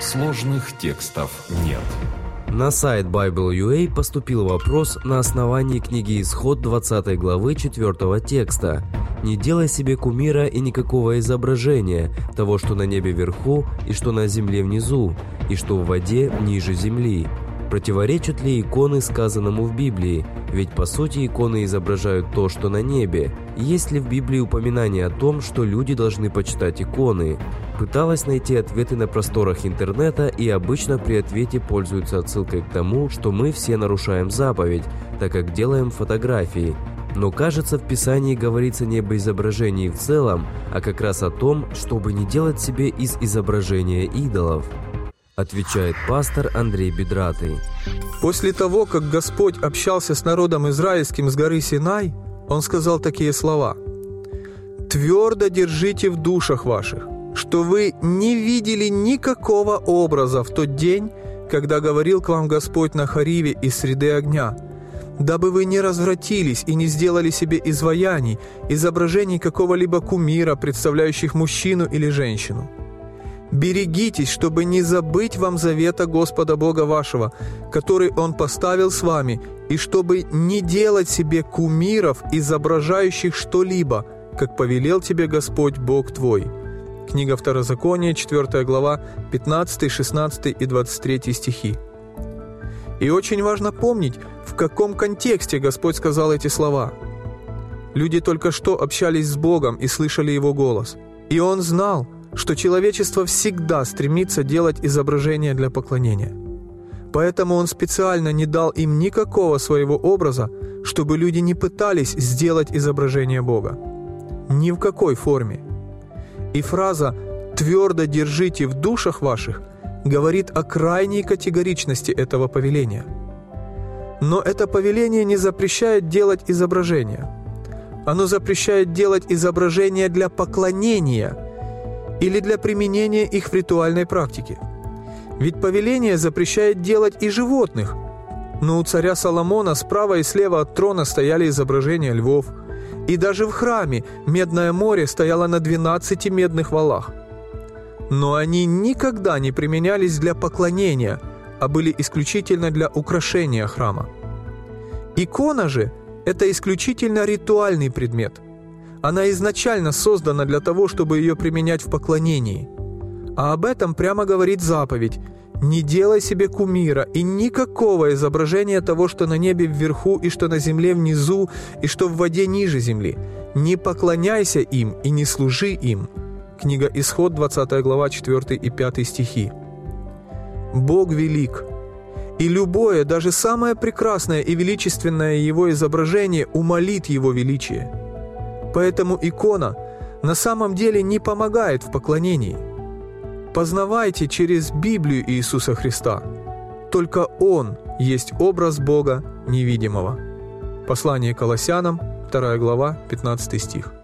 Сложных текстов нет. На сайт Bible.ua поступил вопрос на основании книги Исход 20 главы 4 текста. «Не делай себе кумира и никакого изображения того, что на небе вверху и что на земле внизу, и что в воде ниже земли». Противоречат ли иконы сказанному в Библии? Ведь по сути иконы изображают то, что на небе. Есть ли в Библии упоминание о том, что люди должны почитать иконы? Пыталась найти ответы на просторах интернета и обычно при ответе пользуются отсылкой к тому, что мы все нарушаем заповедь, так как делаем фотографии. Но кажется, в Писании говорится не об изображении в целом, а как раз о том, чтобы не делать себе из изображения идолов отвечает пастор Андрей Бедратый. После того, как Господь общался с народом израильским с горы Синай, Он сказал такие слова. «Твердо держите в душах ваших, что вы не видели никакого образа в тот день, когда говорил к вам Господь на Хариве из среды огня, дабы вы не развратились и не сделали себе изваяний, изображений какого-либо кумира, представляющих мужчину или женщину. Берегитесь, чтобы не забыть вам завета Господа Бога вашего, который Он поставил с вами, и чтобы не делать себе кумиров, изображающих что-либо, как повелел тебе Господь Бог твой». Книга Второзакония, 4 глава, 15, 16 и 23 стихи. И очень важно помнить, в каком контексте Господь сказал эти слова. Люди только что общались с Богом и слышали Его голос. И Он знал – что человечество всегда стремится делать изображения для поклонения. Поэтому он специально не дал им никакого своего образа, чтобы люди не пытались сделать изображение Бога. Ни в какой форме. И фраза «твердо держите в душах ваших» говорит о крайней категоричности этого повеления. Но это повеление не запрещает делать изображения. Оно запрещает делать изображения для поклонения – или для применения их в ритуальной практике. Ведь повеление запрещает делать и животных. Но у царя Соломона справа и слева от трона стояли изображения львов. И даже в храме Медное море стояло на 12 медных валах. Но они никогда не применялись для поклонения, а были исключительно для украшения храма. Икона же – это исключительно ритуальный предмет – она изначально создана для того, чтобы ее применять в поклонении. А об этом прямо говорит заповедь «Не делай себе кумира и никакого изображения того, что на небе вверху и что на земле внизу и что в воде ниже земли. Не поклоняйся им и не служи им». Книга Исход, 20 глава, 4 и 5 стихи. Бог велик, и любое, даже самое прекрасное и величественное его изображение умолит его величие – Поэтому икона на самом деле не помогает в поклонении. Познавайте через Библию Иисуса Христа. Только Он есть образ Бога невидимого. Послание Колоссянам, 2 глава, 15 стих.